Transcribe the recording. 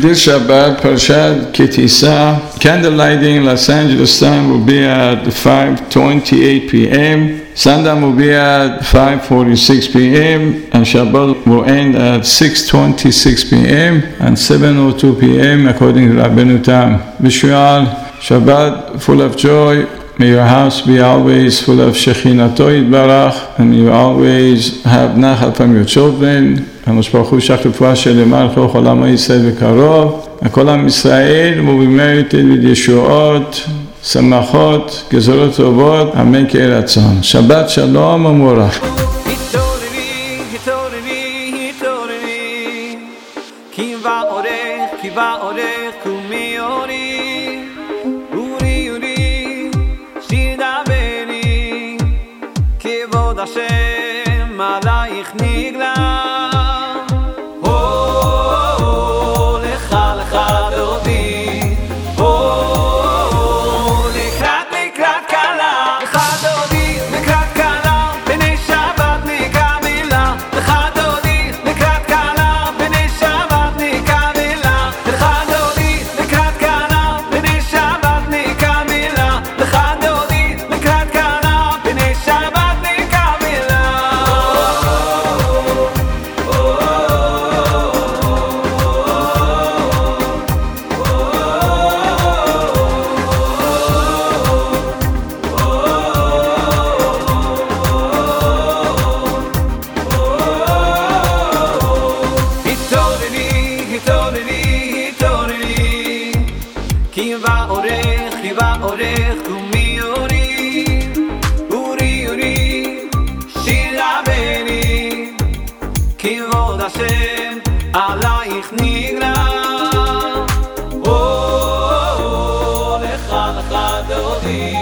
This Shabbat, Parashat Kitisa, candle lighting Los Angeles time will be at 5.28 p.m. Sundown will be at 5.46 p.m. and Shabbat will end at 6.26 p.m. and 7.02 p.m. according to Rabbeinu Tam. All Shabbat full of joy, May your house be always full of Shechinato Yitbarach, and you always have nachat from your children. הקדוש ברוך הוא שך רפואה שלמה לכל עולם ישראל וקרוב. וכל עם ישראל merited with ישועות, שמחות, גזרות טובות, אמן כן רצון. שבת שלום ומבורך. התעוררי, התעוררי, התעוררי, כי בא עורך, כי בא עורך, קומי אורי אורי אורי, שירה בני כבוד השם עלייך נגלה או, לך לך דודי